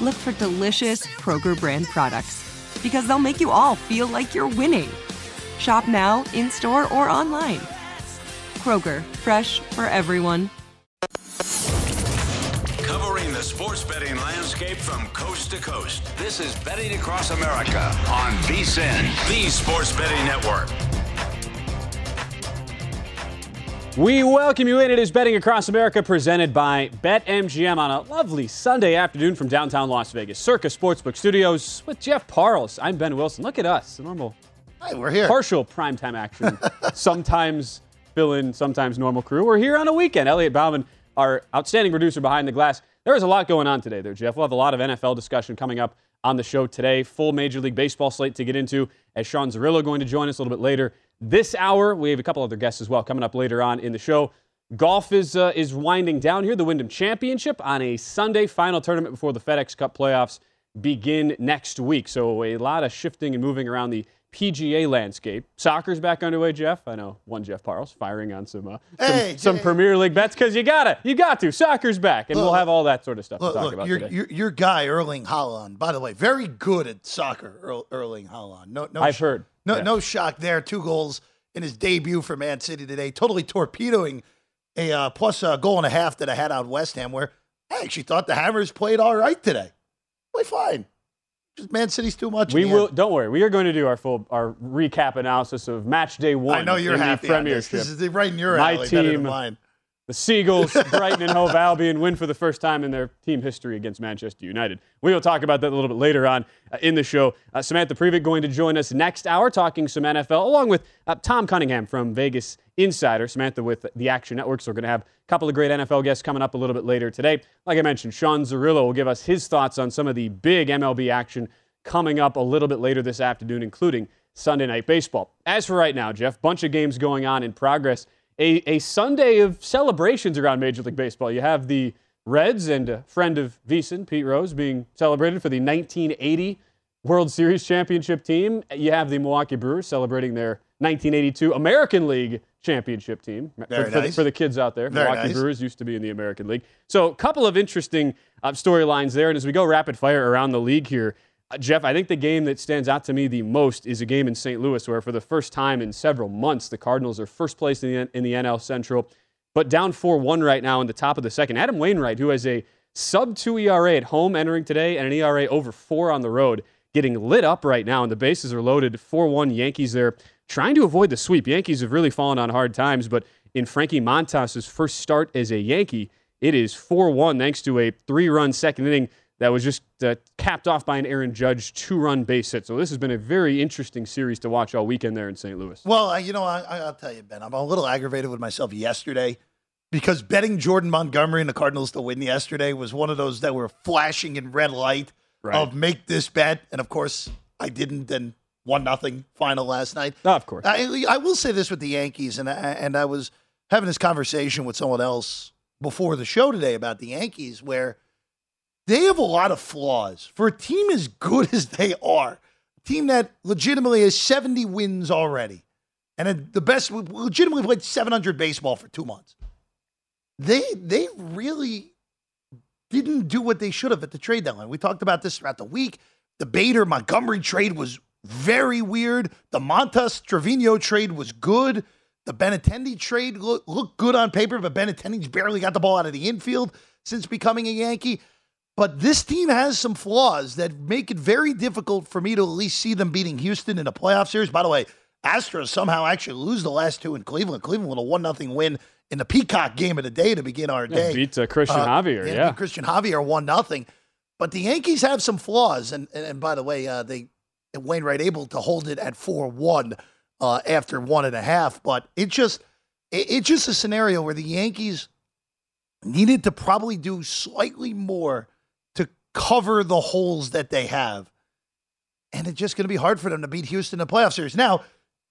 look for delicious Kroger brand products because they'll make you all feel like you're winning. Shop now, in store, or online. Kroger, fresh for everyone. Covering the sports betting landscape from coast to coast. This is Betting Across America on VSIN, the Sports Betting Network. We welcome you in. It is Betting Across America presented by BetMGM on a lovely Sunday afternoon from downtown Las Vegas. Circa Sportsbook Studios with Jeff Parles. I'm Ben Wilson. Look at us, the normal. Hey, we're here. Partial primetime action. sometimes fill in, sometimes normal crew. We're here on a weekend. Elliot Bauman, our outstanding producer behind the glass. There is a lot going on today there, Jeff. We'll have a lot of NFL discussion coming up on the show today. Full Major League Baseball slate to get into as Sean Zerillo going to join us a little bit later this hour. We have a couple other guests as well coming up later on in the show. Golf is uh, is winding down here. The Wyndham Championship on a Sunday final tournament before the FedEx Cup playoffs begin next week. So a lot of shifting and moving around the PGA landscape. Soccer's back underway, Jeff. I know one Jeff Parles firing on some uh, Hey, some, some hey. Premier League bets because you gotta, you got to. Soccer's back, and Look, we'll have all that sort of stuff Look, to talk look, about your, today. your your guy Erling Haaland, by the way, very good at soccer. Erl- Erling Haaland. No, no, I've sh- heard. No, Yeah. no shock there. Two goals in his debut for Man City today, totally torpedoing a uh, plus a goal and a half that I had out West Ham. Where I actually thought the Hammers played all right today. Played fine. Just Man City's too much. We will. Don't worry. We are going to do our full our recap analysis of match day one. I know you're in happy. the on this. This is right in your My alley. better than team- mine. The Seagulls, Brighton and Hove Albion win for the first time in their team history against Manchester United. We will talk about that a little bit later on uh, in the show. Uh, Samantha Previck going to join us next hour talking some NFL, along with uh, Tom Cunningham from Vegas Insider. Samantha with the Action Network. So we're going to have a couple of great NFL guests coming up a little bit later today. Like I mentioned, Sean Zerillo will give us his thoughts on some of the big MLB action coming up a little bit later this afternoon, including Sunday Night Baseball. As for right now, Jeff, bunch of games going on in progress. A, a Sunday of celebrations around Major League Baseball. You have the Reds and a friend of VSIN, Pete Rose, being celebrated for the 1980 World Series championship team. You have the Milwaukee Brewers celebrating their 1982 American League championship team. For, for the, nice. for the kids out there, Very Milwaukee nice. Brewers used to be in the American League. So, a couple of interesting uh, storylines there. And as we go rapid fire around the league here, Jeff, I think the game that stands out to me the most is a game in St. Louis where, for the first time in several months, the Cardinals are first place in the, in the NL Central, but down 4 1 right now in the top of the second. Adam Wainwright, who has a sub 2 ERA at home entering today and an ERA over 4 on the road, getting lit up right now, and the bases are loaded. 4 1 Yankees there, trying to avoid the sweep. Yankees have really fallen on hard times, but in Frankie Montas's first start as a Yankee, it is 4 1 thanks to a three run second inning that was just uh, capped off by an Aaron Judge two-run base hit. So this has been a very interesting series to watch all weekend there in St. Louis. Well, I- you know, I, I- I'll tell you, Ben, I'm a little aggravated with myself yesterday because betting Jordan Montgomery and the Cardinals to win yesterday was one of those that were flashing in red light Right. of make this bet, and of course I didn't. And one nothing final last night. Oh, of course. I, I will say this with the Yankees, and I, and I was having this conversation with someone else before the show today about the Yankees, where they have a lot of flaws for a team as good as they are, a team that legitimately has 70 wins already, and the best legitimately played 700 baseball for two months. They they really didn't do what they should have at the trade deadline. We talked about this throughout the week. The Bader Montgomery trade was very weird. The Montas Trivino trade was good. The Benintendi trade look, looked good on paper, but Benintendi's barely got the ball out of the infield since becoming a Yankee. But this team has some flaws that make it very difficult for me to at least see them beating Houston in a playoff series. By the way, Astros somehow actually lose the last two in Cleveland. Cleveland with a one nothing win in the Peacock game of the day to begin our Yeah, day. beat, uh, Cristian Javier, and yeah. Cristian Javier one nothing. But the Yankees have some flaws, and and, and by the way, uh, they Wainwright able to hold it at four one uh, after one and a half. But it just it, it's just a scenario where the Yankees needed to probably do slightly more cover the holes that they have, and it's just going to be hard for them to beat Houston in the playoff series. Now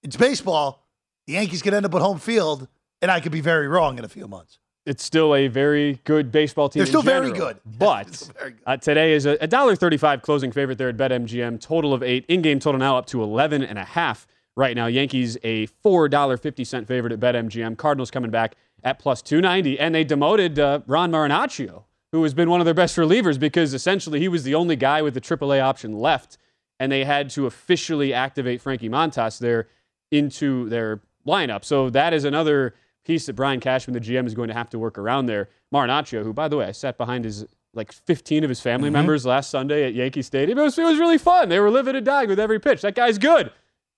it's baseball. The Yankees could end up with home field, and I could be very wrong in a few months. It's still a very good baseball team. They're in still very good. But uh, today is a a $1.35 closing favorite there at BetMGM. Total of eight. In-game total now up to 11 and a half right now. Yankees a $4.50 favorite at BetMGM. Cardinals coming back at plus 290. And they demoted uh, Ron Marinaccio, who has been one of their best relievers because essentially he was the only guy with the AAA option left. And they had to officially activate Frankie Montas there into their lineup. So that is another piece that Brian Cashman, the GM, is going to have to work around there. Marinaccio, who, by the way, I sat behind his like 15 of his family mm-hmm. members last Sunday at Yankee Stadium. It was, it was really fun. They were living and dying with every pitch. That guy's good.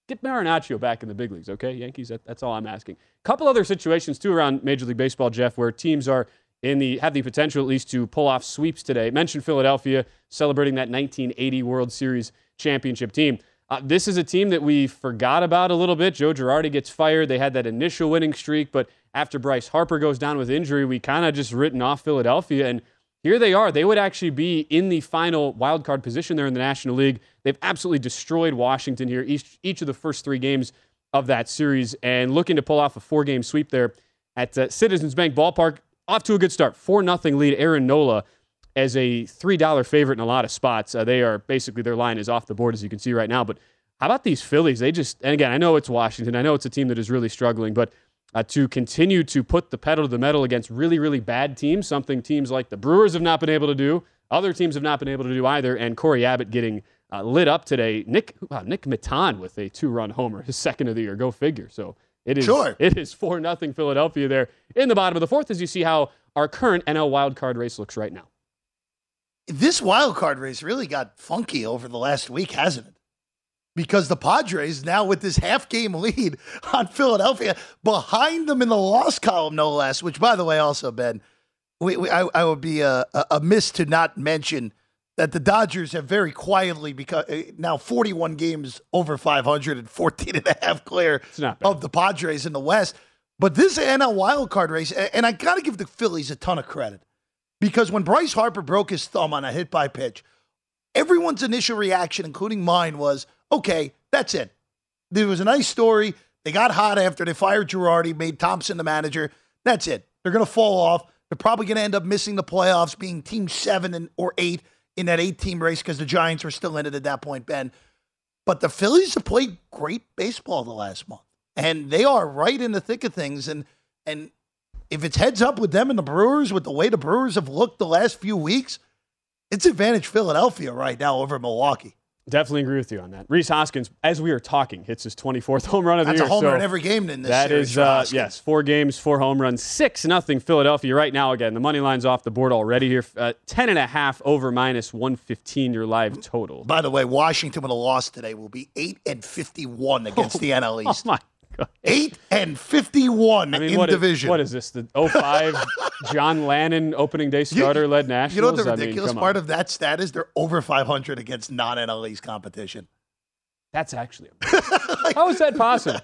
Get Marinaccio back in the big leagues, okay? Yankees, that, that's all I'm asking. couple other situations, too, around Major League Baseball, Jeff, where teams are in the have the potential at least to pull off sweeps today. Mentioned Philadelphia celebrating that 1980 World Series championship team. Uh, this is a team that we forgot about a little bit. Joe Girardi gets fired. They had that initial winning streak, but after Bryce Harper goes down with injury, we kind of just written off Philadelphia. And here they are. They would actually be in the final wild card position there in the National League. They've absolutely destroyed Washington here each each of the first three games of that series, and looking to pull off a four game sweep there at uh, Citizens Bank Ballpark. Off to a good start. 4 0 lead. Aaron Nola as a $3 favorite in a lot of spots. Uh, they are basically, their line is off the board, as you can see right now. But how about these Phillies? They just, and again, I know it's Washington. I know it's a team that is really struggling, but uh, to continue to put the pedal to the metal against really, really bad teams, something teams like the Brewers have not been able to do, other teams have not been able to do either, and Cory Abbott getting uh, lit up today. Nick wow, Nick Maton with a two-run homer, his second of the year. Go figure. So it is Sure. it is four nothing Philadelphia there in the bottom of the fourth. As you see how our current NL wild card race looks right now. This wild card race really got funky over the last week, hasn't it? Because the Padres now with this half game lead on Philadelphia behind them in the loss column, no less. Which, by the way, also Ben, we, we, I, I would be uh, a, amiss to not mention that the Dodgers have very quietly become uh, now 41 games over 500 and 14 and a half clear of the Padres in the West. But this NL wild card race, and I got to give the Phillies a ton of credit because when Bryce Harper broke his thumb on a hit by pitch, everyone's initial reaction, including mine, was okay, that's it. There was a nice story. They got hot after they fired Girardi, made Thompson the manager. That's it. They're going to fall off. They're probably going to end up missing the playoffs, being team seven and, or eight in that eight team race because the Giants were still in it at that point, Ben. But the Phillies have played great baseball the last month, and they are right in the thick of things. And and if it's heads up with them and the Brewers, with the way the Brewers have looked the last few weeks, it's advantage Philadelphia right now over Milwaukee. Definitely agree with you on that. Rhys Hoskins, as we are talking, hits his 24th home run of the year. That's a homer so in every game in this That series is, uh, yes, four games, four home runs, six nothing Philadelphia right now. Again, the money line's off the board already here. Uh, ten and a half over minus one fifteen. Your live total. By the way, Washington with a loss today will be eight and fifty-one against the NL East. Oh my Eight and fifty-one I mean, in what is- division. what is this? The 05 John Lannan opening day starter led Nationals? You know what the I mean, ridiculous on. part of that stat is? They're over 500 against non-NL East competition. That's actually. How is that possible?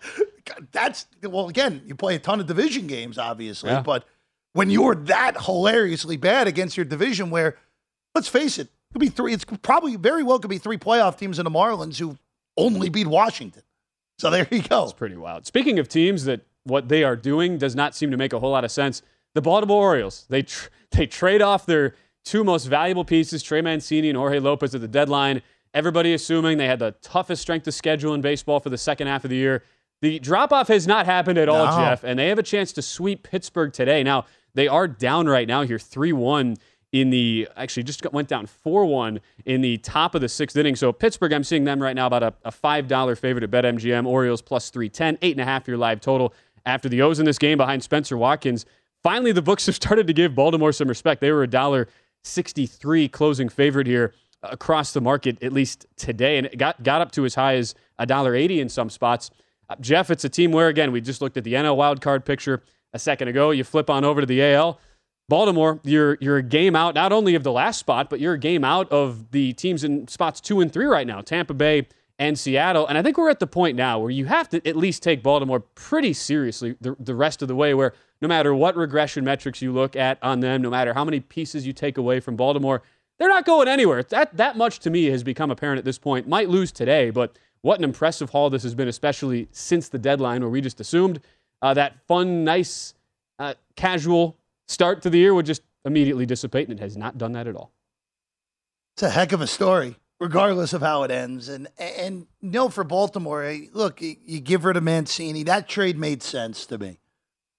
That's well, again, you play a ton of division games, obviously, Yeah. but when you're that hilariously bad against your division, where let's face it, it, could be three. It's probably very well could be three playoff teams in the Marlins who only beat Washington. So there you go. It's pretty wild. Speaking of teams that what they are doing does not seem to make a whole lot of sense. The Baltimore Orioles, they tr- they trade off their two most valuable pieces, Trey Mancini and Jorge Lopez at the deadline. Everybody assuming they had the toughest strength of schedule in baseball for the second half of the year. The drop off has not happened at all, No. Jeff, and they have a chance to sweep Pittsburgh today. Now, they are down right now here 3 1 in the, actually just got, went down 4 1 in the top of the sixth inning. So, Pittsburgh, I'm seeing them right now about a, a $5 favorite at BetMGM. Orioles plus 310, 8.5 your live total after the O's in this game behind Spenser Watkins. Finally, the books have started to give Baltimore some respect. They were a dollar 63 closing favorite here across the market, at least today, and it got, got up to as high as a dollar 80 in some spots. Uh, Jeff, it's a team where, again, we just looked at the NL wild card picture a second ago. You flip on over to the AL. Baltimore, you're you're a game out not only of the last spot, but you're a game out of the teams in spots two and three right now, Tampa Bay and Seattle. And I think we're at the point now where you have to at least take Baltimore pretty seriously the, the rest of the way, where no matter what regression metrics you look at on them, no matter how many pieces you take away from Baltimore, they're not going anywhere. That that much to me has become apparent at this point. Might lose today, but what an impressive haul this has been, especially since the deadline, where we just assumed uh, that fun, nice, uh, casual start to the year would just immediately dissipate, and it has not done that at all. It's a heck of a story, regardless of how it ends. And and you know, for Baltimore, eh, look, you, give her to Mancini. That trade made sense to me.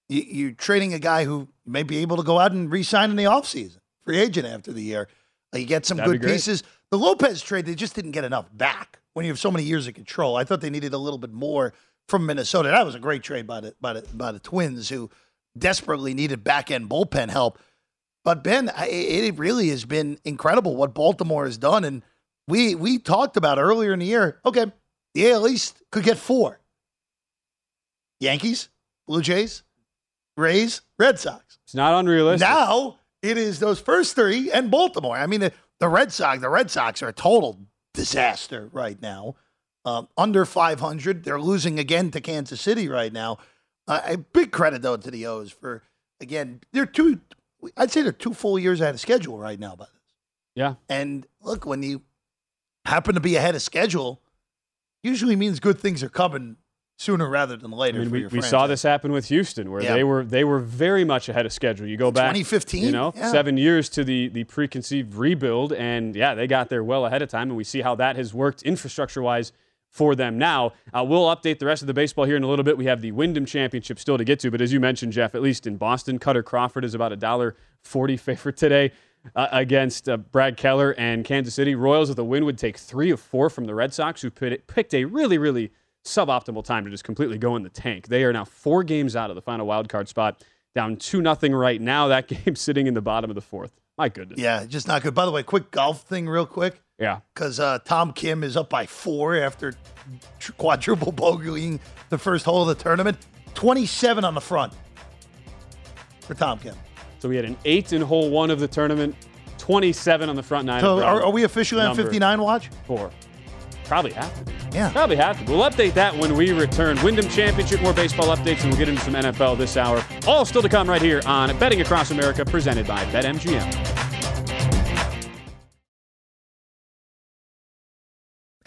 You, you're trading a guy who may be able to go out and re-sign in the offseason, free agent after the year. You get some That'd good pieces. The Lopez trade, they just didn't get enough back when you have so many years of control. I thought they needed a little bit more from Minnesota. That was a great trade by the by the, by the Twins, who desperately needed back end bullpen help. But Ben, it really has been incredible what Baltimore has done, and we we talked about earlier in the year. Okay, the AL East could get four: Yankees, Blue Jays, Rays, Red Sox. It's not unrealistic. Now it is those first three and Baltimore. I mean, the, the Red Sox, the Red Sox are a total disaster right now. Um, under 500, they're losing again to Kansas City right now. Uh, a big credit though to the O's for again. They're two. I'd say they're two full years ahead of schedule right now. By this, yeah, and look, when you happen to be ahead of schedule, usually means good things are coming sooner rather than later. I mean, we, we saw this happen with Houston, where Yeah. they were they were very much ahead of schedule. You go back 2015, you know, yeah. seven years to the the preconceived rebuild, and yeah, they got there well ahead of time, and we see how that has worked infrastructure wise for them now. Uh, we'll update the rest of the baseball here in a little bit. We have the Wyndham Championship still to get to, but as you mentioned, Jeff, at least in Boston, Kutter Crawford is about a dollar forty favorite today. Uh, against uh, Brad Keller and Kansas City. Royals with a win would take three of four from the Red Sox, who picked a really, really suboptimal time to just completely go in the tank. They are now four games out of the final wild card spot, down two nothing right now. That game sitting in the bottom of the fourth. My goodness. Yeah, just not good. By the way, quick golf thing, real quick. Yeah. because uh, Tom Kim is up by four after quadruple bogeying the first hole of the tournament. 27 on the front for Tom Kim. So we had an eight in hole one of the tournament, 27 on the front nine. So are, are we officially on 59 watch? Four. Probably have to be. Yeah. Probably have to. We'll update that when we return. Wyndham Championship, more baseball updates, and we'll get into some NFL this hour. All still to come right here on Betting Across America, presented by BetMGM.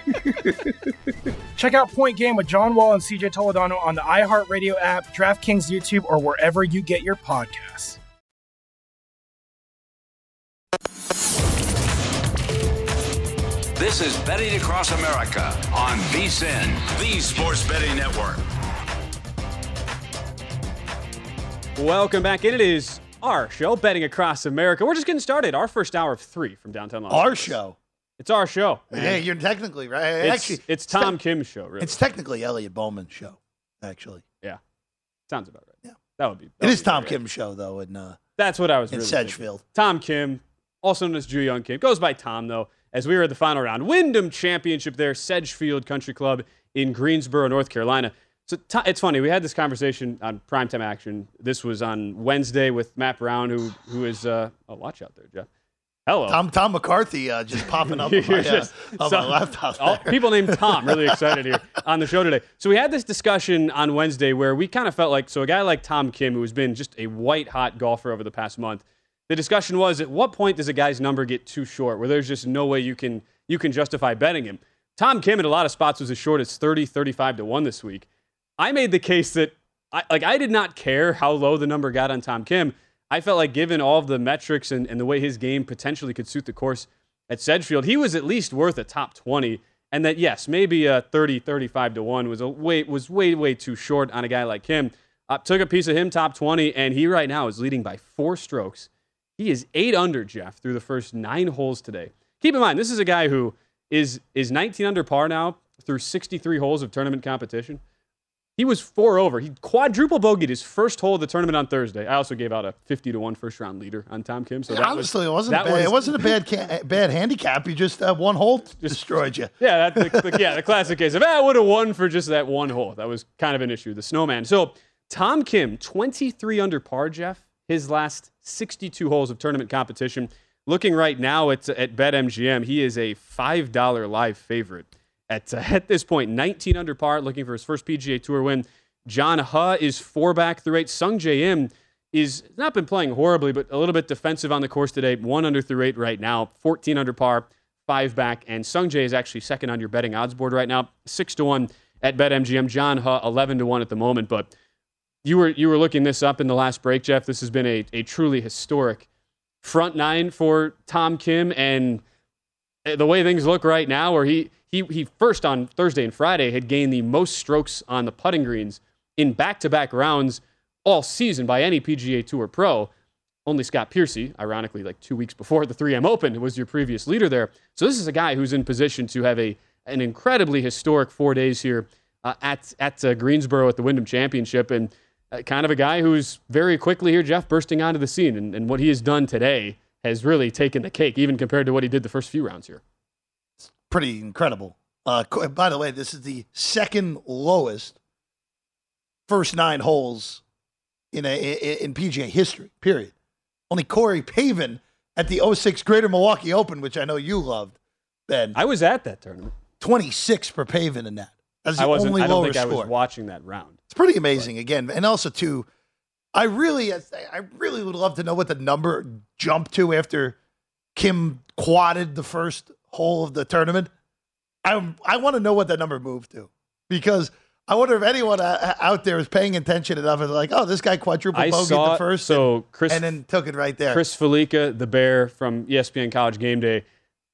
Check out Point Game with John Wall and CJ Toledano on the iHeartRadio app, DraftKings YouTube, or wherever you get your podcasts. This is Betting Across America on VSIN, the Sports Betting Network. Welcome back in. It is our show, Betting Across America. We're just getting started. Our first hour of three from downtown Los Our Angeles. show. It's our show. man. Yeah, you're technically right. it's, Actually, it's Tom Kim's show, really. It's technically Elliot Bowman's show. Actually, yeah. Sounds about right. Yeah. That would be. that it would is be Tom right. Kim's show though, and uh, That's what I was in really thinking. Sedgefield. Tom Kim, also known as Ju Young Kim, goes by Tom though. As we were at the final round, Wyndham Championship there, Sedgefield Country Club in Greensboro, North Carolina. So To- it's funny. We had this conversation on primetime action. This was on Wednesday with Matt Brown, who who is uh, oh watch out there, Jeff. Hello. Tom Tom McCarthy uh, just popping up on my, uh, just- on so- my laptop. all- people named Tom really excited here on the show today. So we had this discussion on Wednesday where we kind of felt like so a guy like Tom Kim, who's been just a white hot golfer over the past month. The discussion was at what point does a guy's number get too short where there's just no way you can you can justify betting him. Tom Kim at a lot of spots was as short as 30, 35 to 1 this week. I made the case that I like I did not care how low the number got on Tom Kim. I felt like given all of the metrics and, and the way his game potentially could suit the course at Sedgefield, he was at least worth a top 20. And that yes, maybe a 30, 35 to 1 was a way was way, way too short on a guy like him. Uh, took a piece of him top 20, and he right now is leading by four strokes. He is eight under, Jeff, through the first nine holes today. Keep in mind, this is a guy who is is 19 under par now through 63 holes of tournament competition. He was four over. He quadruple bogeyed his first hole of the tournament on Thursday. I also gave out a 50 to 1 first round leader on Tom Kim. So that Honestly, was, it wasn't bad. was- it wasn't a bad ca- bad handicap. You just uh, one hole destroyed you. Yeah, that, the, the- yeah, the classic case of, ah, I would have won for just that one hole. That was kind of an issue. The snowman. So Tom Kim, 23 under par, Jeff, his last 62 holes of tournament competition. Looking right now at, at BetMGM, he is a $5 live favorite. At, uh, at this point, 19 under par, looking for his first PGA Tour win. John Huh is four back through eight. Sungjae Im is not been playing horribly, but a little bit defensive on the course today. One under through eight right now, 14 under par, five back. And Sung Jae is actually second on your betting odds board right now, six to one at BetMGM. John Huh, 11 to one at the moment. But you were you were looking this up in the last break, Jeff. This has been a, a truly historic front nine for Tom Kim, and the way things look right now, where he he he first on Thursday and Friday had gained the most strokes on the putting greens in back-to-back rounds all season by any PGA Tour pro. Only Scott Piercy, ironically, like two weeks before the 3M Open, was your previous leader there. So this is a guy who's in position to have a an incredibly historic four days here uh, at at uh, Greensboro at the Wyndham Championship, and uh, kind of a guy who's very quickly here, Jeff, bursting onto the scene, and, and what he has done today has really taken the cake, even compared to what he did the first few rounds here. Pretty incredible. Uh, by the way, this is the second lowest first nine holes in a in PGA history. Period. Only Corey Pavin at the 06 Greater Milwaukee Open, which I know you loved, Ben. I was at that tournament. 26 for Pavin in that. That's the I wasn't. only I don't think I was watching that round. It's pretty amazing again, and also too. I really, I really would love to know what the number jumped to after Kim quadded the first hole of the tournament. I I want to know what that number moved to because I wonder if anyone out there is paying attention enough and like, oh, this guy quadruple I bogeyed the first, so and, Chris and then took it right there. Chris Fallica, the Bear from ESPN College Game Day.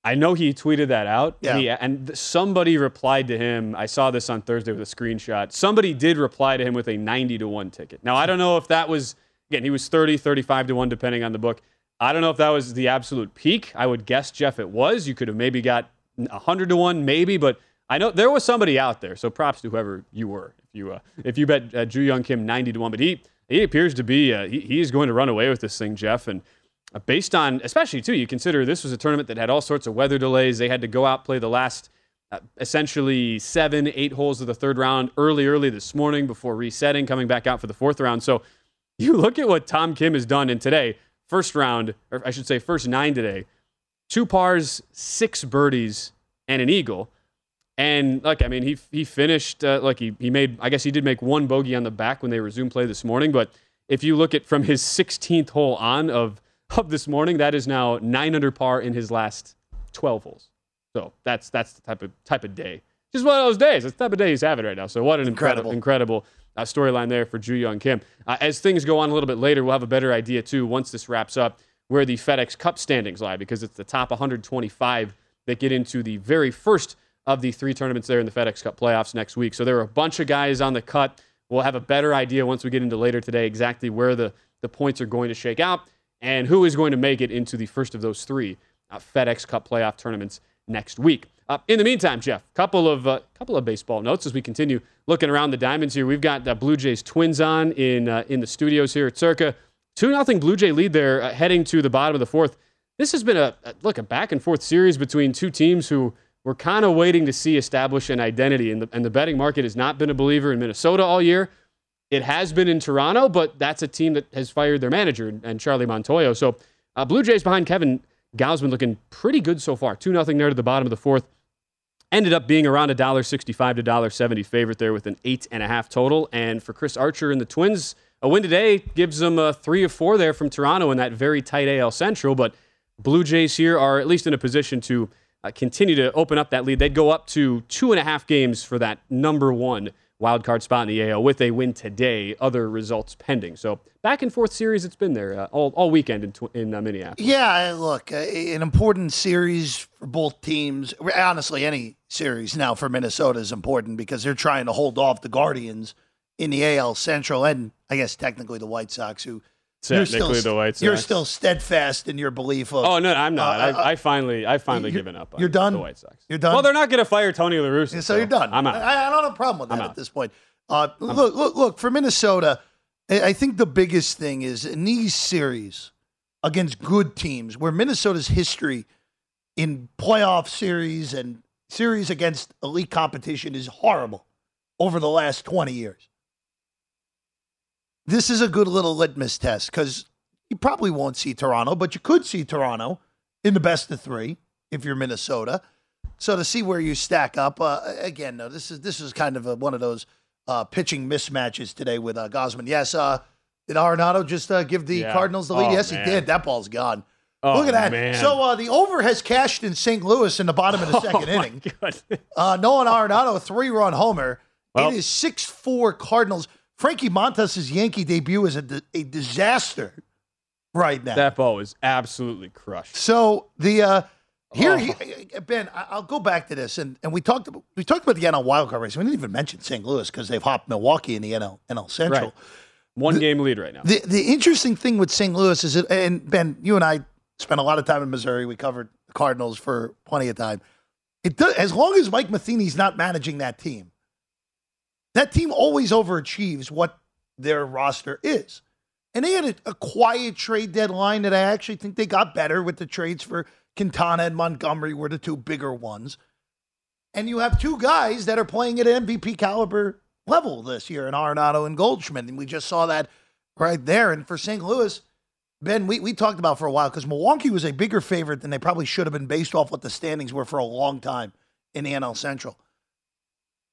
I know he tweeted that out. Yeah. And, he, and somebody replied to him. I saw this on Thursday with a screenshot. Somebody did reply to him with a 90 to 1 ticket. Now, I don't know if that was, again, he was 30, 35 to 1, depending on the book. I don't know if that was the absolute peak. I would guess, Jeff, it was. You could have maybe got 100 to 1, maybe, but I know there was somebody out there. So props to whoever you were. If you, uh, if you bet uh, Ju Young Kim 90 to 1, but he, he appears to be, uh, he, he is going to run away with this thing, Jeff. And uh, based on, especially too, you consider this was a tournament that had all sorts of weather delays. They had to go out play the last uh, essentially seven, eight holes of the third round early, early this morning before resetting, coming back out for the fourth round. So you look at what Tom Kim has done in today, first round, or I should say, first nine today, two pars, six birdies, and an eagle. And like, I mean, he he finished uh, like he he made. I guess he did make one bogey on the back when they resumed play this morning. But if you look at from his 16th hole on of of this morning, that is now nine under par in his last 12 holes. So that's that's the type of type of day. Just one of those days. That's the type of day he's having right now. So what an incredible incredible uh, storyline there for Ju Young Kim. Uh, as things go on a little bit later, we'll have a better idea too once this wraps up where the FedEx Cup standings lie because it's the top 125 that get into the very first of the three tournaments there in the FedEx Cup playoffs next week. So there are a bunch of guys on the cut. We'll have a better idea once we get into later today exactly where the, the points are going to shake out and who is going to make it into the first of those three uh, FedEx Cup playoff tournaments next week. Uh, in the meantime, Jeff, couple of uh, couple of baseball notes as we continue looking around the diamonds here. We've got uh, Blue Jays Twins on in uh, in the studios here at Circa. Two nothing Blue Jay lead there, uh, heading to the bottom of the fourth. This has been a, a look a back and forth series between two teams who were kind of waiting to see establish an identity, and the, and the betting market has not been a believer in Minnesota all year. It has been in Toronto, but that's a team that has fired their manager and Charlie Montoyo. So Blue Jays behind Kevin Gausman looking pretty good so far. 2 nothing there to the bottom of the fourth. Ended up being around a dollar sixty-five to dollar seventy favorite there with an eight and a half total. And for Chris Archer and the Twins, a win today gives them a three or four there from Toronto in that very tight AL Central. But Blue Jays here are at least in a position to uh, continue to open up that lead. They'd go up to two and a half games for that number one wild card spot in the AL with a win today. Other results pending. So back and forth series. It's been there uh, all, all weekend in, tw- in uh, Minneapolis. Yeah, look, an important series for both teams. Honestly, any series now for Minnesota is important because they're trying to hold off the Guardians in the AL Central and I guess technically the White Sox, who you're Technically the White Sox. You're still steadfast in your belief of. Oh no, I'm not. Uh, uh, I, I finally, I finally given up. On you're done? The White Sox. You're done? Well, they're not going to fire Tony La Russa, so you're done. I'm out. I, I don't have a problem with I'm that out. at this point. Uh, look, look, look. For Minnesota, I I think the biggest thing is in these series against good teams, where Minnesota's history in playoff series and series against elite competition is horrible over the last 20 years. This is a good little litmus test because you probably won't see Toronto, but you could see Toronto in the best of three if you're Minnesota. So to see where you stack up, uh, again, no, this is this is kind of a, one of those uh, pitching mismatches today with uh, Gausman. Yes, uh, did Arenado just uh, give the Yeah. Cardinals the lead? Oh, yes, man. he did. That ball's gone. Oh, Look at that. man. So uh, the over has cashed in St. Louis in the bottom of the second Oh, my inning. God. Uh, Nolan Arenado, three run homer. Well- it is 6 4 Cardinals. Frankie Montas' Yankee debut is a, di- a disaster right now. That ball was absolutely crushed. So the uh, here, Oh. he- Ben, I- I'll go back to this, and, and we talked about, we talked about the NL wildcard race. We didn't even mention St. Louis because they've hopped Milwaukee in the NL NL Central. Right. One game lead right now. The the interesting thing with St. Louis is that, and Ben, you and I spent a lot of time in Missouri. We covered the Cardinals for plenty of time. It does, as long as Mike Matheny's not managing that team, that team always overachieves what their roster is. And they had a, a quiet trade deadline that I actually think they got better with the trades for Quintana and Montgomery were the two bigger ones. And you have two guys that are playing at MVP caliber level this year in Arenado and Goldschmidt. And we just saw that right there. And for St. Louis, Ben, we, we talked about for a while because Milwaukee was a bigger favorite than they probably should have been based off what the standings were for a long time in the NL Central.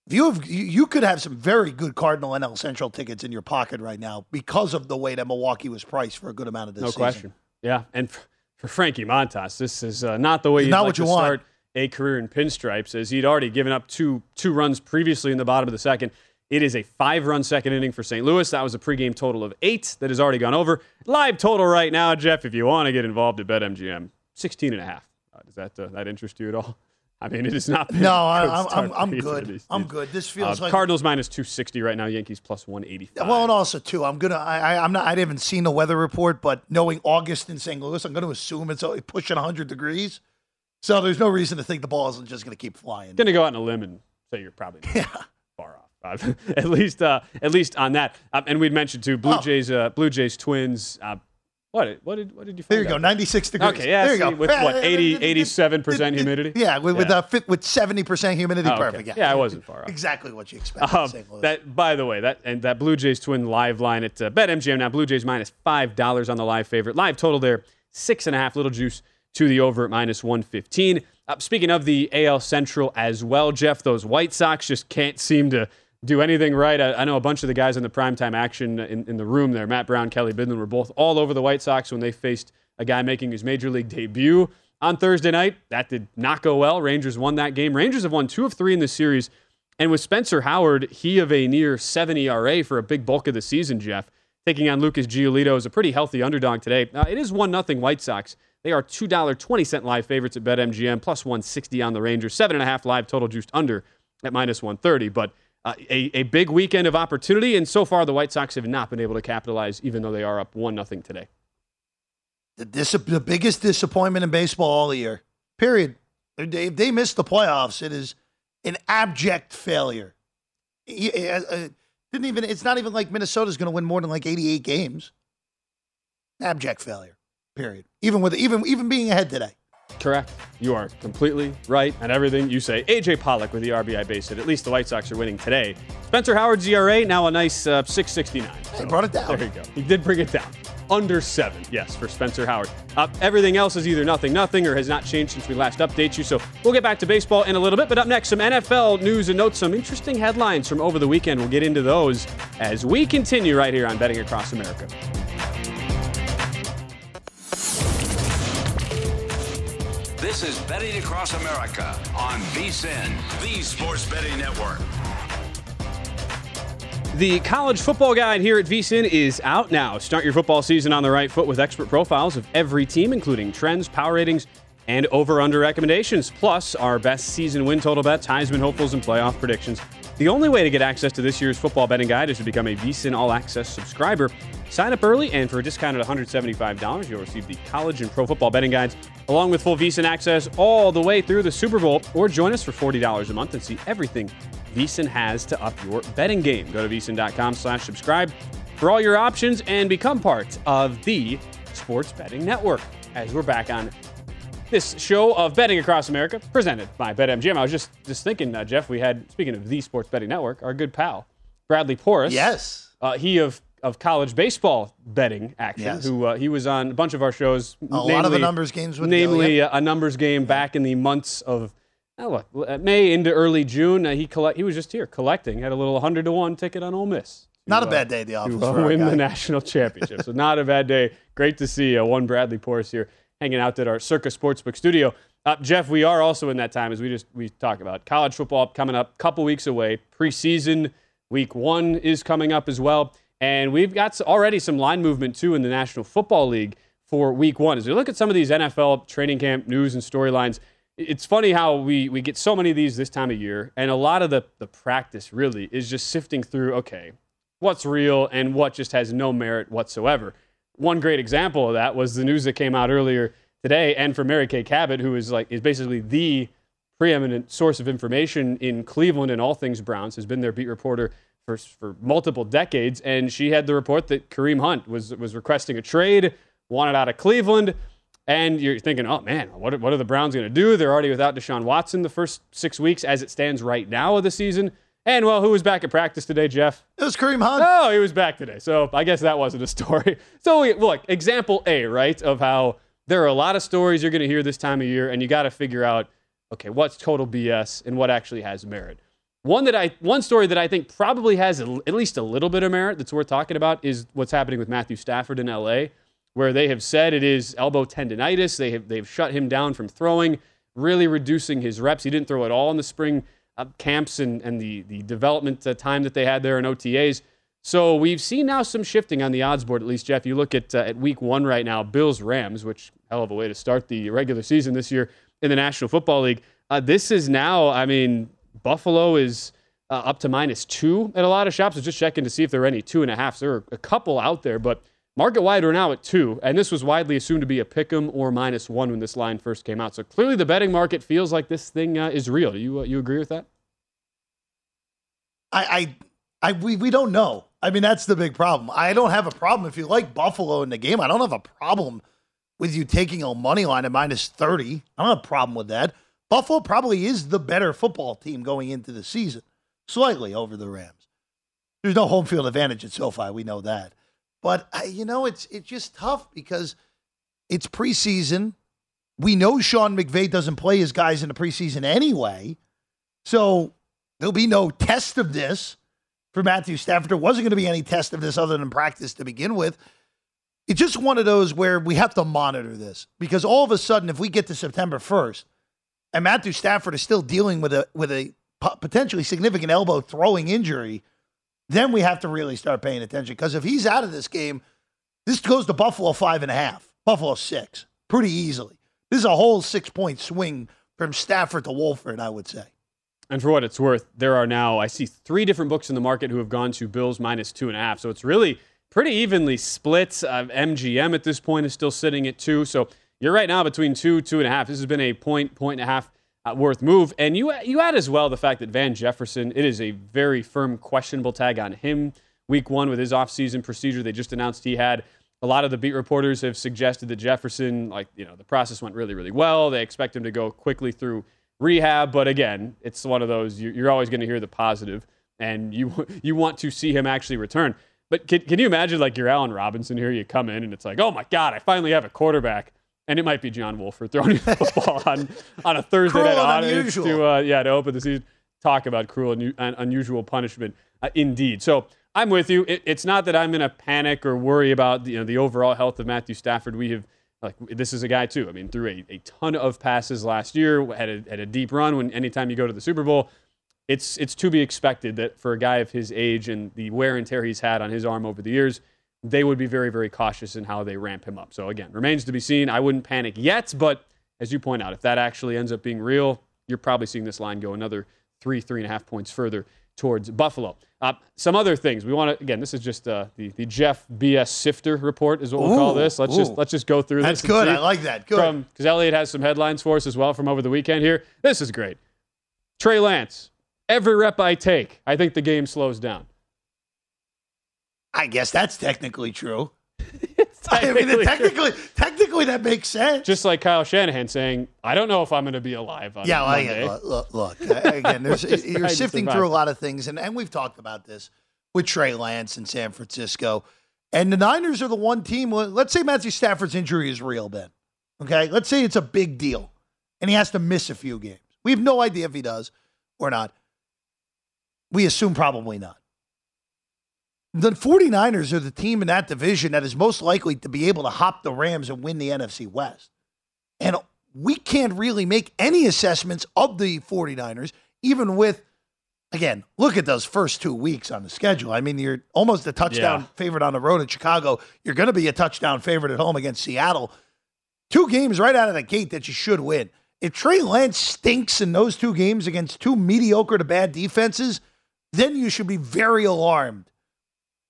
You have you, you could have some very good Cardinal NL Central tickets in your pocket right now because of the way that Milwaukee was priced for a good amount of this no season. question. Yeah, and for, for Frankie Montas, this is uh, not the way you'd not like what you to want. start a career in pinstripes, as he'd already given up two two runs previously in the bottom of the second. It is a five-run second inning for St. Louis. That was a pregame total of eight that has already gone over. Live total right now, Jeff, if you want to get involved at BetMGM, 16 and a half. Uh, does that uh, that interest you at all? I mean, it is not. No, I- I'm- I'm- I'm good. these I'm good. This feels Uh, like- Cardinals minus 260 right now. Yankees plus 185. Well, and also too, I'm gonna. I, I, I'm not. I haven't seen the weather report, but knowing August in St. Louis, I'm going to assume it's pushing 100 degrees. So there's no reason to think the ball isn't just going to keep flying. going to go out on a limb and say you're probably not far Uh, at least, uh, at least on that. Um, and we'd mentioned too, Blue Oh. Jays, uh, Blue Jays Twins. Uh, what? did- What did? What did you? Find? There you go, 96 degrees. Okay, yeah. There you see, go. With what? 80, 87 percent humidity. Yeah, with with, Yeah. Uh, fit, with 70 percent humidity, Oh, okay. perfect. Yeah, Yeah, I wasn't far off. Exactly what you expect. Um, that, by the way, that and that Blue Jays twin live line at uh, BetMGM now. Blue Jays minus five dollars on the live favorite. Live total there six and a half. Little juice to the over at minus one fifteen. Uh, speaking of the AL Central as well, Jeff, those White Sox just can't seem to do anything right. I, I know a bunch of the guys in the primetime action in, in the room there, Matt Brown, Kelly Bidlin, were both all over the White Sox when they faced a guy making his major league debut on Thursday night. That did not go well. Rangers won that game. Rangers have won two of three in the series. And with Spencer Howard, he of a near 7 ERA for a big bulk of the season, Jeff, taking on Lucas Giolito is a pretty healthy underdog today. Uh, it is 1 0 White Sox. They are $2.20 live favorites at BetMGM, plus 160 on the Rangers, 7.5 live total juiced under at minus 130. But uh, a, a big weekend of opportunity, and so far the White Sox have not been able to capitalize, even though they are up 1 0 today. the, dis- the biggest disappointment in baseball all year. Period. They, if they missed the playoffs, it is an abject failure. Y- uh, uh, didn't even. It's not even like Minnesota's going to win more than like 88 games. Abject failure. Period. Even with even even being ahead today. Correct. You are completely right on everything you say. AJ Pollock with the RBI base hit. At least the White Sox are winning today. Spencer Howard's ERA now a nice uh, 669. He brought it down. There you go. He did bring it down. Under seven, yes, for Spencer Howard. Uh, everything else is either nothing, nothing, or has not changed since we last update you. So we'll get back to baseball in a little bit. But up next, some NFL news and notes, some interesting headlines from over the weekend. We'll get into those as we continue right here on Betting Across America. This is Betting Across America on VSIN, the Sports Betting Network. The college football guide here at VSIN is out now. Start your football season on the right foot with expert profiles of every team, including trends, power ratings, and over-under recommendations, plus our best season win total bets, Heisman hopefuls, and playoff predictions. The only way to get access to this year's football betting guide is to become a VSIN All Access subscriber. Sign up early, and for a discount discounted $175, you'll receive the college and pro football betting guides, along with full VSIN access all the way through the Super Bowl. Or join us for $40 a month and see everything VSIN has to up your betting game. Go to VSIN.com slash subscribe for all your options and become part of the Sports Betting Network. As we're back on this show of Betting Across America, presented by BetMGM. I was just just thinking, uh, Jeff, we had, speaking of the Sports Betting Network, our good pal, Bradley Porras. Yes. Uh, he of of college baseball betting action, Yes. who uh, he was on a bunch of our shows. A lot of the numbers games with namely uh, a numbers game back in the months of oh, look, uh, May into early June. Uh, he collect he was just here collecting, had a little hundred to one ticket on Ole Miss. Not a to, bad day at the office to uh, win the national championship. so not a bad day. Great to see uh, one Bradley Porras here hanging out at our Circa Sportsbook studio. Uh, Jeff, we are also in that time as we just we talk about college football coming up, couple weeks away. Preseason week one is coming up as well, and we've got already some line movement too in the National Football League for week one. As we look at some of these NFL training camp news and storylines, it's funny how we, we get so many of these this time of year, and a lot of the, the practice really is just sifting through, okay, what's real and what just has no merit whatsoever. One great example of that was the news that came out earlier today, and for Mary Kay Cabot, who is like is basically the preeminent source of information in Cleveland and all things Browns, has been their beat reporter for, for multiple decades, and she had the report that Kareem Hunt was was requesting a trade, wanted out of Cleveland. And you're thinking, oh man, what what are the Browns going to do? They're already without Deshaun Watson the first six weeks as it stands right now of the season. And well, who was back at practice today, Jeff? It was Kareem Hunt. Oh, he was back today. So I guess that wasn't a story. So we, look, example A, right, of how there are a lot of stories you're going to hear this time of year, and you got to figure out, okay, what's total BS and what actually has merit. One that I, one story that I think probably has a, at least a little bit of merit that's worth talking about is what's happening with Matthew Stafford in LA, where they have said it is elbow tendonitis. They have they've shut him down from throwing, really reducing his reps. He didn't throw at all in the spring camps and, and the, the development uh, time that they had there in OTAs. So we've seen now some shifting on the odds board, at least, Jeff. You look at, uh, at week one right now, Bills Rams, which hell of a way to start the regular season this year in the National Football League. Uh, this is now, I mean, Buffalo is uh, up to minus two at a lot of shops. I was just checking to see if there are any two and a half. There are a couple out there, but market wide are now at two. And this was widely assumed to be a pick 'em or minus one when this line first came out. So clearly the betting market feels like this thing uh, is real. Do you, you agree with that? I, I, I, we, we don't know. I mean, that's the big problem. I don't have a problem if you like Buffalo in the game. I don't have a problem with you taking a money line at minus 30. I don't have a problem with that. Buffalo probably is the better football team going into the season, slightly over the Rams. There's no home field advantage at SoFi. We know that. But, you know, it's, it's just tough because it's preseason. We know Sean McVay doesn't play his guys in the preseason anyway. So there'll be no test of this for Matthew Stafford. There wasn't going to be any test of this other than practice to begin with. It's just one of those where we have to monitor this because all of a sudden, if we get to September 1st and Matthew Stafford is still dealing with a with a potentially significant elbow throwing injury, then we have to really start paying attention because if he's out of this game, this goes to Buffalo five and a half, Buffalo six, pretty easily. This is a whole six point swing from Stafford to Wolford, I would say. And for what it's worth, there are now, I see three different books in the market who have gone to Bills minus two and a half. So it's really pretty evenly split. Uh, MGM at this point is still sitting at two. So you're right now between two, two and a half. This has been a point, point and a half Uh, worth move. And you, you add as well the fact that Van Jefferson, it is a very firm questionable tag on him week one with his offseason procedure they just announced he had. A lot of the beat reporters have suggested that Jefferson, like, you know, the process went really, really well. They expect him to go quickly through rehab. But again, it's one of those you're always going to hear the positive, and you you want to see him actually return. But can, can you imagine like you're Allen Robinson here? You come in and it's like, oh my god, I finally have a quarterback, and it might be John Wolford throwing the football on on a Thursday Cruel night unusual. to uh, yeah to open the season. Talk about cruel and unusual punishment, uh, indeed. So. I'm with you. It, it's not that I'm in a panic or worry about you know the overall health of Matthew Stafford. We have like this is a guy too. I mean, threw a, a ton of passes last year, had a, had a deep run. When anytime you go to the Super Bowl, it's it's to be expected that for a guy of his age and the wear and tear he's had on his arm over the years, they would be very very cautious in how they ramp him up. So again, remains to be seen. I wouldn't panic yet, but as you point out, if that actually ends up being real, you're probably seeing this line go another three three and a half points further towards Buffalo. Uh, some other things we want to again. This is just uh, the the Jeff BS Sifter report is what we'll call this. Let's ooh. just let's just go through this. That's good. I like that. Good. Because Elliot has some headlines for us as well from over the weekend here. This is great. Trey Lance. Every rep I take, I think the game slows down. I guess that's technically true. I mean, technically technically, technically, that makes sense. Just like Kyle Shanahan saying, "I don't know if I'm going to be alive on yeah, well, Monday." yeah, look, look, look. again, there's, you're trying sifting through a lot of things, and, and we've talked about this with Trey Lance in San Francisco. And the Niners are the one team. Let's say Matthew Stafford's injury is real, Ben. Okay, let's say it's a big deal, and he has to miss a few games. We have no idea if he does or not. We assume probably not. The 49ers are the team in that division that is most likely to be able to hop the Rams and win the NFC West. And we can't really make any assessments of the 49ers, even with, again, look at those first two weeks on the schedule. I mean, you're almost a touchdown Yeah. favorite on the road at Chicago. You're going to be a touchdown favorite at home against Seattle. Two games right out of the gate that you should win. If Trey Lance stinks in those two games against two mediocre to bad defenses, then you should be very alarmed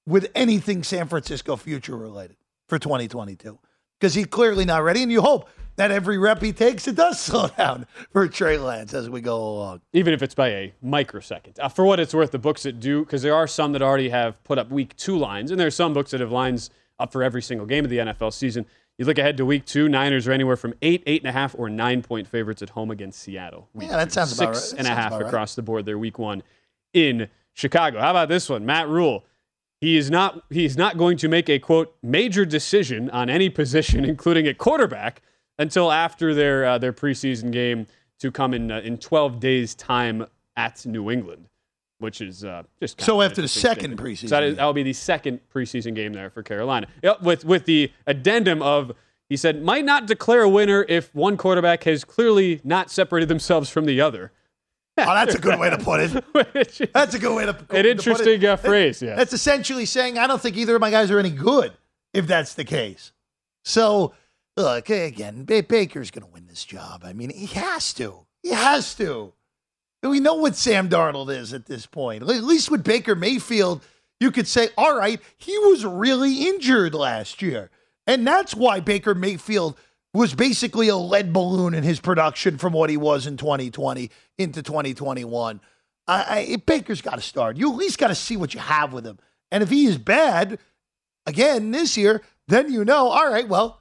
with anything San Francisco future related for 2022 because he's clearly not ready. And you hope that every rep he takes, it does slow down for Trey Lance as we go along. even if it's by a microsecond. Uh, for what it's worth, the books that do, because there are some that already have put up week two lines, and there are some books that have lines up for every single game of the NFL season. You look ahead to week two, Niners are anywhere from eight, eight and a half, or nine point favorites at home against Seattle. Week Yeah, that two. sounds about Six right. And a half about right. across the board there, week one in Chicago. How about this one? Matt Rhule. He is not he is not going to make a quote major decision on any position, including at quarterback, until after their uh, their preseason game to come in uh, in 12 days time at New England, which is uh, just kind So after the second statement. preseason So that, is, that will be the second preseason game there for Carolina. Yep, with with the addendum of he said might not declare a winner if one quarterback has clearly not separated themselves from the other. Oh, that's a good way to put it. That's a good way to put it. An interesting uh, phrase, yeah. That's essentially saying I don't think either of my guys are any good, if that's the case. So, look, again, Ba- Baker's going to win this job. I mean, he has to. He has to. We know what Sam Darnold is at this point. At least with Baker Mayfield, you could say, all right, he was really injured last year. And that's why Baker Mayfield was basically a lead balloon in his production from what he was in 2020 into 2021. I, I, Baker's got to start. You at least got to see what you have with him. And if he is bad again this year, then you know, all right, well,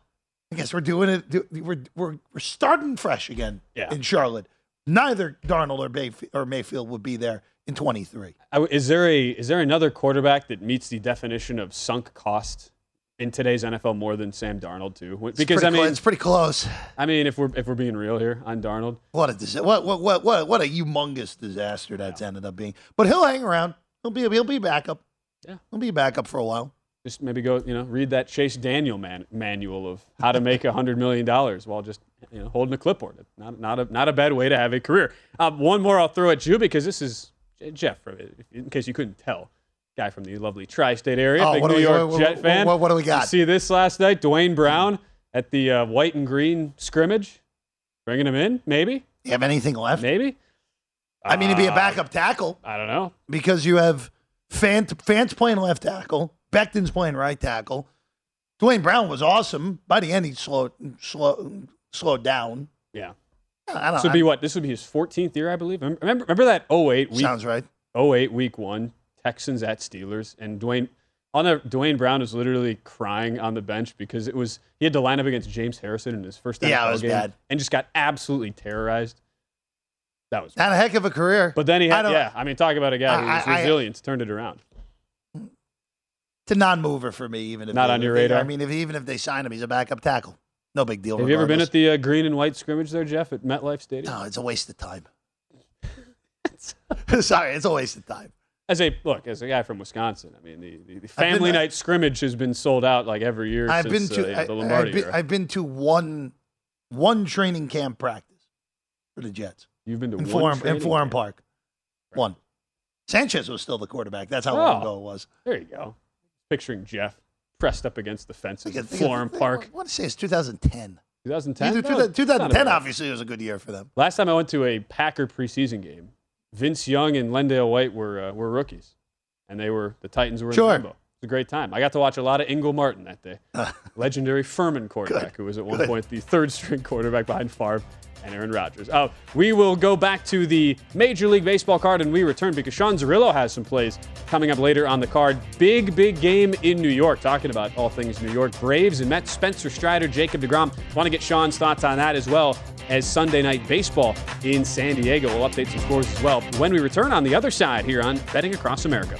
I guess we're doing it. do- We're, we're, we're starting fresh again Yeah. in Charlotte. Neither Darnold or, Mayf- or Mayfield would be there in 23. Is there a is there another quarterback that meets the definition of sunk cost in today's NFL more than Sam Darnold too? Because I mean, it's pretty close. I mean, if we're if we're being real here on Darnold, What a dis- what, what what what what a humongous disaster that's ended up being. But he'll hang around. He'll be he'll be backup. Yeah. he'll be backup for a while. just maybe go you know read that Chase Daniel man, manual of how to make a hundred million dollars while just you know holding a clipboard. Not not a not a bad way to have a career. Um, one more I'll throw at you because this is Jeff, in case you couldn't tell. Guy from the lovely tri-state area, Oh, big New we- York what- Jet what- fan. what- what do we You got? see this last night, Duane Brown at the uh, white and green scrimmage, bringing him in, maybe. You have anything left? Maybe. I mean, to be a Uh, backup tackle I don't know. because you have Fant Fant's playing left tackle, Becton's playing right tackle. Duane Brown was awesome. By the end, he slowed slowed slowed down. Yeah. I don't. This would be what? This would be his 14th year, I believe. Remember, remember that 08 week? Sounds right. 08 week one, Texans at Steelers, and Duane on the Duane Brown was literally crying on the bench because it was he had to line up against James Harrison in his first NFL Yeah, it was game bad. and just got absolutely terrorized. That was. Had a heck of a career. But then he had, don't- yeah. I mean, talk about a guy who I- was I- I- resilient, turned it around. It's a non-mover for me, even if Not they- on your they- radar? I mean, if even if they sign him, he's a backup tackle. No big deal. Have you ever been at the uh, green and white scrimmage there, Jeff, at MetLife Stadium? No, it's a waste of time. Sorry, it's a waste of time. As a look, as a guy from Wisconsin, I mean, the, the, the family been- night scrimmage has been sold out like every year I've since been to uh, I, the Lombardi have been. I've been to one one training camp practice for the Jets You've been to in one Forum in Florham. Park. One. Sanchez was still the quarterback. That's how Oh. long ago it was. There you go. Picturing Jeff pressed up against the fences Think of of- think of- Florham Park. I want to say it's 2010. 2010. No, 2000 2010 obviously was a good year for them. Last time I went to a Packer preseason game, Vince Young and Lendale White were uh, were rookies, and they were the Titans were in Sure. It was a great time. I got to watch a lot of Ingle Martin that day, legendary Furman quarterback who was at one Good. point the third string quarterback behind Favre and Aaron Rodgers. Oh, we will go back to the Major League Baseball card and we return because Sean Zerillo has some plays coming up later on the card. Big, big game in New York. Talking about all things New York. Braves and Mets, Spencer Strider, Jacob DeGrom. Want to get Sean's thoughts on that as well as Sunday night baseball in San Diego. We'll update some scores as well when we return on the other side here on Betting Across America.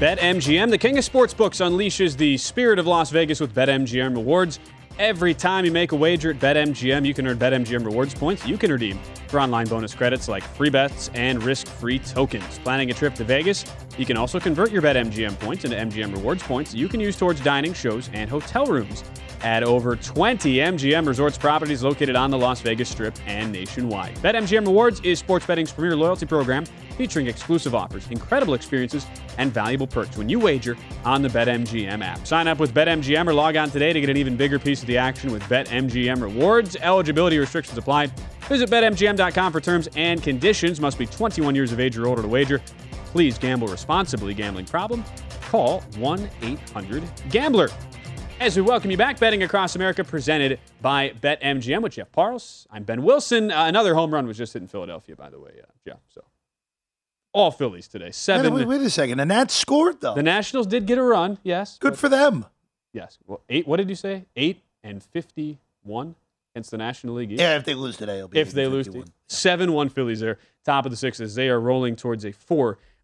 BetMGM, the king of sportsbooks, unleashes the spirit of Las Vegas with BetMGM rewards. Every time you make a wager at BetMGM, you can earn BetMGM rewards points you can redeem for online bonus credits like free bets and risk-free tokens. Planning a trip to Vegas, you can also convert your BetMGM points into MGM rewards points you can use towards dining, shows, and hotel rooms at over 20 MGM Resorts properties located on the Las Vegas Strip and nationwide. BetMGM Rewards is sports betting's premier loyalty program featuring exclusive offers, incredible experiences, and valuable perks when you wager on the BetMGM app. Sign up with BetMGM or log on today to get an even bigger piece of the action with BetMGM Rewards. Eligibility restrictions apply. Visit BetMGM.com for terms and conditions. Must be 21 years of age or older to wager. Please gamble responsibly. Gambling problem? Call 1 800 Gambler. As we welcome you back, Betting Across America, presented by BetMGM with Jeff Parles. I'm Ben Wilson. Uh, another home run was just hit in Philadelphia, by the way, uh, Jeff. So all Phillies today. Seven. Wait, wait a second. The Nats scored though. The Nationals did get a run, yes. Good for them. Yes. Well, eight. What did you say? Eight and fifty-one against the National League. East? Yeah, if they lose today, it'll be if they lose, seven-one Phillies there, top of the sixes. They are rolling towards a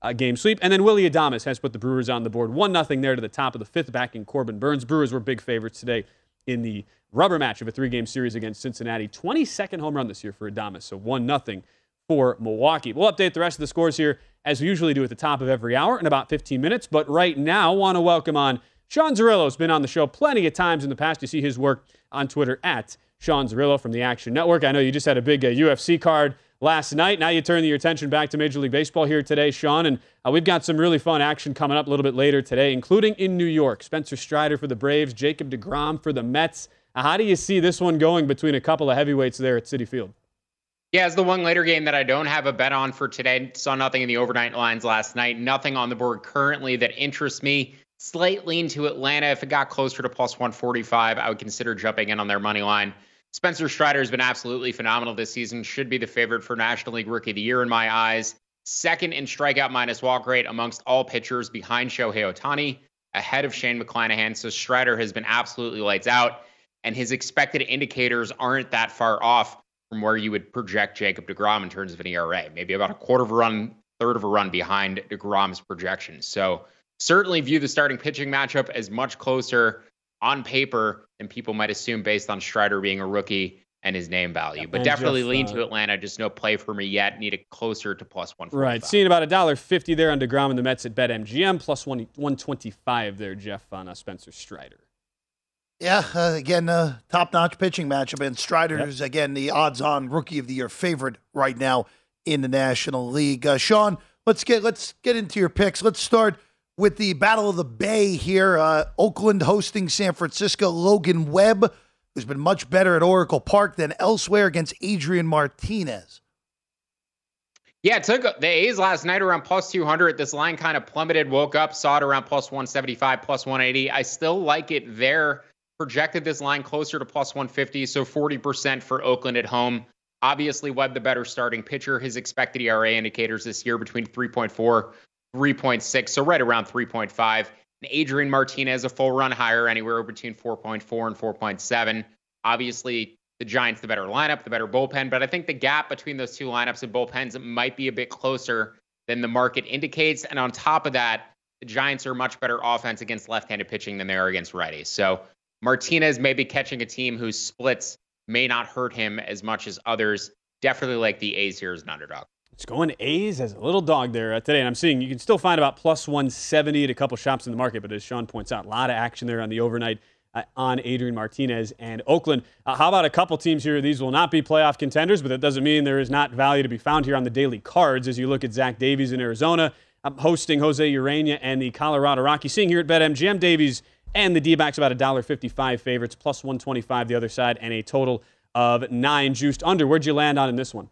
four-game sweep, and then Willy Adames has put the Brewers on the board, one nothing there to the top of the fifth, backing Corbin Burnes. Brewers were big favorites today in the rubber match of a three-game series against Cincinnati. Twenty-second home run this year for Adames, so one nothing for Milwaukee. We'll update the rest of the scores here as we usually do at the top of every hour in about 15 minutes. But right now, I want to welcome on Sean Zerillo's been on the show plenty of times in the past. You see his work on Twitter at Sean Zerillo from the Action Network. I know you just had a big uh, UFC card last night. Now you turn your attention back to Major League Baseball here today, Sean. And uh, we've got some really fun action coming up a little bit later today, including in New York. Spencer Strider for the Braves, Jacob DeGrom for the Mets. Uh, how do you see this one going between a couple of heavyweights there at Citi Field? Yeah, it's the one later game that I don't have a bet on for today. Saw nothing in the overnight lines last night. Nothing on the board currently that interests me. Slight lean to Atlanta. If it got closer to plus 145, I would consider jumping in on their money line. Spencer Strider has been absolutely phenomenal this season. Should be the favorite for National League Rookie of the Year in my eyes. Second in strikeout minus walk rate amongst all pitchers behind Shohei Ohtani, ahead of Shane McClanahan. So Strider has been absolutely lights out, and his expected indicators aren't that far off from where you would project Jacob DeGrom in terms of an ERA. Maybe about a quarter of a run, third of a run behind DeGrom's projections. So certainly view the starting pitching matchup as much closer on paper and people might assume based on Strider being a rookie and his name value. But and definitely just, lean uh, to Atlanta. Just no play for me yet. Need it closer to plus one. Right, seeing about a dollar fifty there on Degrom and the Mets at BetMGM, plus one one twenty five there, Jeff on uh, Spencer Strider. Yeah, uh, again, uh, top-notch pitching matchup, and Strider's again the odds-on rookie of the year favorite right now in the National League. Uh, Sean, let's get let's get into your picks. Let's start with the Battle of the Bay here. Uh, Oakland hosting San Francisco. Logan Webb, who's been much better at Oracle Park than elsewhere, against Adrian Martinez. Yeah, it took the A's last night around plus 200. This line kind of plummeted, woke up, saw it around plus 175, plus 180. I still like it there. Projected this line closer to plus 150, so 40% for Oakland at home. Obviously, Webb the better starting pitcher. His expected ERA indicators this year between 3.4, 3.6, so right around 3.5. And Adrian Martinez a full run higher, anywhere between 4.4 and 4.7. Obviously, the Giants the better lineup, the better bullpen, but I think the gap between those two lineups and bullpens might be a bit closer than the market indicates. And on top of that, the Giants are much better offense against left-handed pitching than they are against righties. So Martinez may be catching a team whose splits may not hurt him as much as others. Definitely like the A's here as an underdog. It's going A's as a little dog there uh, today. And I'm seeing you can still find about plus 170 at a couple shops in the market. But as Sean points out, a lot of action there on the overnight uh, on Adrian Martinez and Oakland. Uh, how about a couple teams here? These will not be playoff contenders, but that doesn't mean there is not value to be found here on the daily cards as you look at Zach Davies in Arizona. I'm hosting Jose Urena and the Colorado Rockies. Seeing here at BetMGM, Davies and the D-backs about $1.55 favorites, plus 125 the other side, and a total of nine juiced under. Where'd you land on in this one?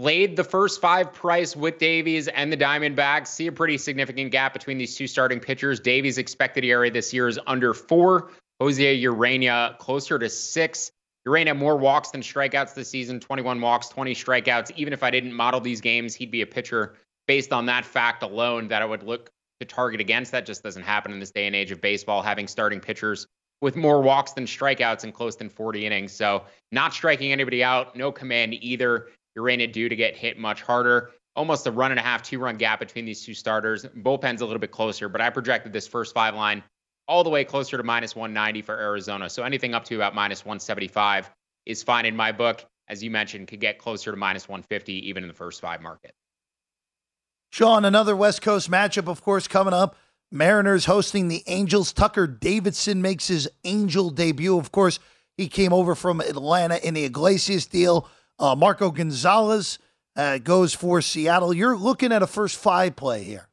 Laid the first five price with Davies and the Diamondbacks. See a pretty significant gap between these two starting pitchers. Davies' expected ERA this year is under four. Jose Urena closer to six. Urena more walks than strikeouts this season 21 walks, 20 strikeouts. Even if I didn't model these games, he'd be a pitcher based on that fact alone that I would look to target against. That just doesn't happen in this day and age of baseball, having starting pitchers with more walks than strikeouts and close than 40 innings. So, not striking anybody out, no command either. Urena due to get hit much harder. Almost a run and a half, two run gap between these two starters. Bullpen's a little bit closer, but I projected this first five line all the way closer to minus 190 for Arizona. So anything up to about minus 175 is fine in my book. As you mentioned, could get closer to minus 150 even in the first five market. Sean, another West Coast matchup, of course, coming up. Mariners hosting the Angels. Tucker Davidson makes his Angel debut. Of course, he came over from Atlanta in the Iglesias deal. Uh, Marco Gonzalez uh, goes for Seattle. You're looking at a first five play here.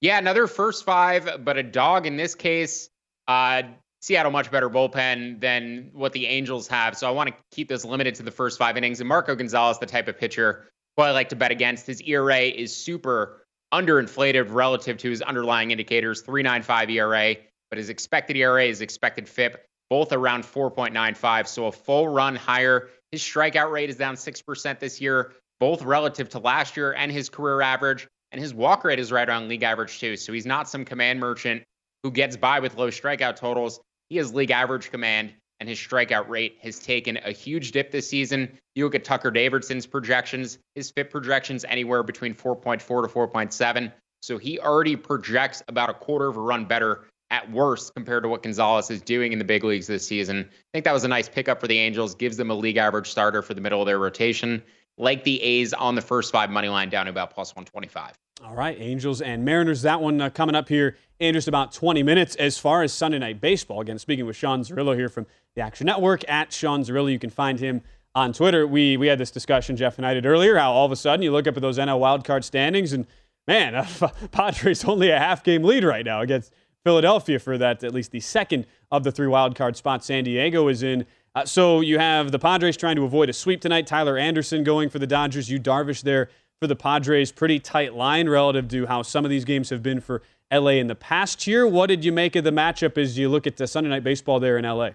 Yeah, another first five, but a dog in this case. Uh, Seattle much better bullpen than what the Angels have, so I want to keep this limited to the first five innings. And Marco Gonzalez, the type of pitcher who I like to bet against, his ERA is super underinflated relative to his underlying indicators, 3.95 ERA, but his expected ERA, is expected FIP, both around 4.95, so a full run higher. His strikeout rate is down 6% this year, both relative to last year and his career average. And his walk rate is right around league average, too. So he's not some command merchant who gets by with low strikeout totals. He has league average command, and his strikeout rate has taken a huge dip this season. You look at Tucker Davidson's projections, his FIP projections anywhere between 4.4 to 4.7. So he already projects about a quarter of a run better at worst compared to what Gonzalez is doing in the big leagues this season. I think that was a nice pickup for the Angels, gives them a league average starter for the middle of their rotation. Like the A's on the first five money line down to about plus 125. All right, Angels and Mariners. That one uh, coming up here in just about 20 minutes. As far as Sunday Night Baseball, again, speaking with Sean Zerillo here from the Action Network at Sean Zerillo. You can find him on Twitter. We we had this discussion, Jeff and I did earlier, how all of a sudden you look up at those NL wildcard standings and man, uh, Padres only a half game lead right now against Philadelphia for that, at least the second of the three wild card spots San Diego is in. Uh, so you have the Padres trying to avoid a sweep tonight. Tyler Anderson going for the Dodgers. Yu Darvish there for the Padres. Pretty tight line relative to how some of these games have been for LA in the past year. What did you make of the matchup as you look at the Sunday night baseball there in LA?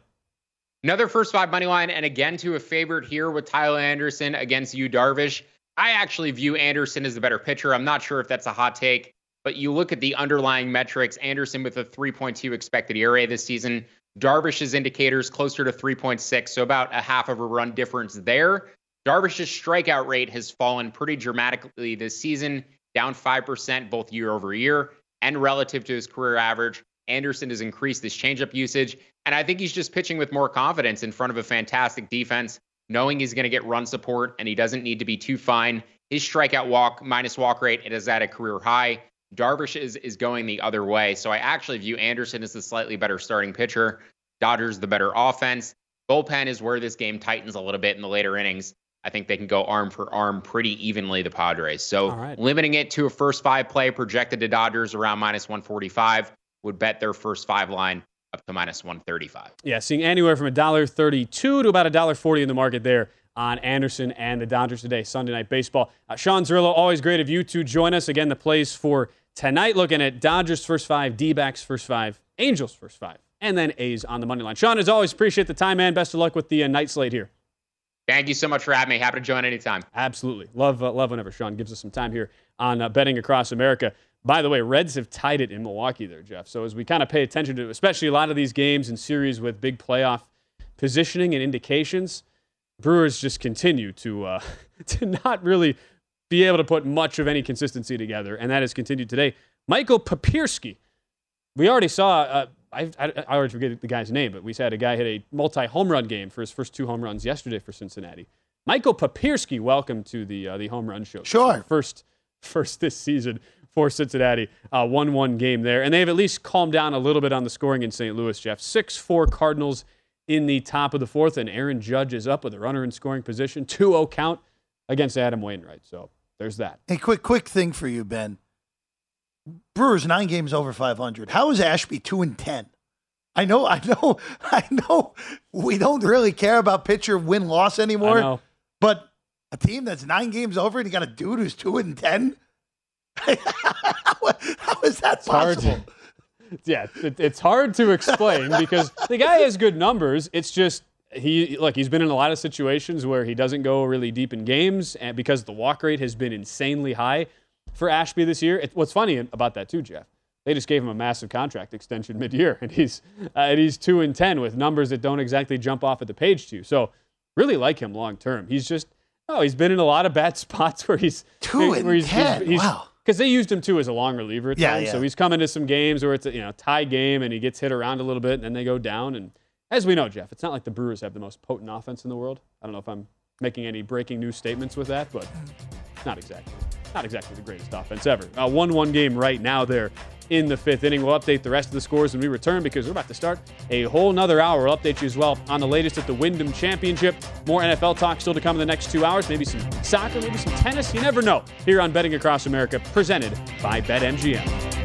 Another first five money line, and again to a favorite here with Tyler Anderson against Yu Darvish. I actually view Anderson as the better pitcher. I'm not sure if that's a hot take but you look at the underlying metrics Anderson with a 3.2 expected ERA this season, Darvish's indicators closer to 3.6, so about a half of a run difference there. Darvish's strikeout rate has fallen pretty dramatically this season, down 5% both year over year and relative to his career average. Anderson has increased his changeup usage, and I think he's just pitching with more confidence in front of a fantastic defense, knowing he's going to get run support and he doesn't need to be too fine. His strikeout walk minus walk rate it is at a career high. Darvish is is going the other way. So I actually view Anderson as the slightly better starting pitcher. Dodgers the better offense. Bullpen is where this game tightens a little bit in the later innings. I think they can go arm for arm pretty evenly, the Padres. So right. limiting it to a first five play projected to Dodgers around minus 145 would bet their first five line up to minus 135. Yeah, seeing anywhere from $1.32 to about $1.40 in the market there on Anderson and the Dodgers today, Sunday Night Baseball. Uh, Sean Zerillo, always great of you to join us. Again, the plays for tonight looking at Dodgers first five, D backs first five, Angels first five, and then A's on the money line. Sean, as always, appreciate the time, man. Best of luck with the uh, night slate here. Thank you so much for having me. Happy to join anytime. Absolutely. Love, uh, love whenever Sean gives us some time here on uh, betting across America. By the way, Reds have tied it in Milwaukee there, Jeff. So as we kind of pay attention to, especially a lot of these games and series with big playoff positioning and indications, Brewers just continue to uh, to not really be able to put much of any consistency together, and that has continued today. Michael Papierski, we already saw. Uh, I, I, I already forget the guy's name, but we had a guy hit a multi home run game for his first two home runs yesterday for Cincinnati. Michael Papierski, welcome to the uh, the home run show. Sure. First, first this season for Cincinnati. Uh, 1 1 game there. And they've at least calmed down a little bit on the scoring in St. Louis, Jeff. 6 4 Cardinals in the top of the fourth, and Aaron Judge is up with a runner in scoring position. 2 0 count against Adam Wainwright. So there's that. Hey, quick, quick thing for you, Ben. Brewers nine games over 500. How is Ashby two and ten? I know, I know, I know. We don't really care about pitcher win loss anymore. But a team that's nine games over and you got a dude who's two and ten. how, how is that It's possible? to- yeah, it, it's hard to explain because the guy has good numbers. It's just he look he's been in a lot of situations where he doesn't go really deep in games, and because the walk rate has been insanely high for Ashby this year. It, what's funny about that too, Jeff? They just gave him a massive contract extension mid-year, and he's uh, and he's two and ten with numbers that don't exactly jump off at the page to you. So really like him long term. He's just oh he's been in a lot of bad spots where he's Two where and he's, 10, wow. Because they used him too as a long reliever at Yeah, times. yeah. So he's coming to some games where it's a you know tie game and he gets hit around a little bit and then they go down. And as we know, Jeff, it's not like the Brewers have the most potent offense in the world. I don't know if I'm making any breaking news statements with that, but not exactly. Not exactly the greatest offense ever. A 1 1 game right now there in the fifth inning. We'll update the rest of the scores when we return because we're about to start a whole nother hour. We'll update you as well on the latest at the Wyndham Championship. More NFL talk still to come in the next two hours. Maybe some soccer, maybe some tennis. You never know. Here on Betting Across America, presented by BetMGM.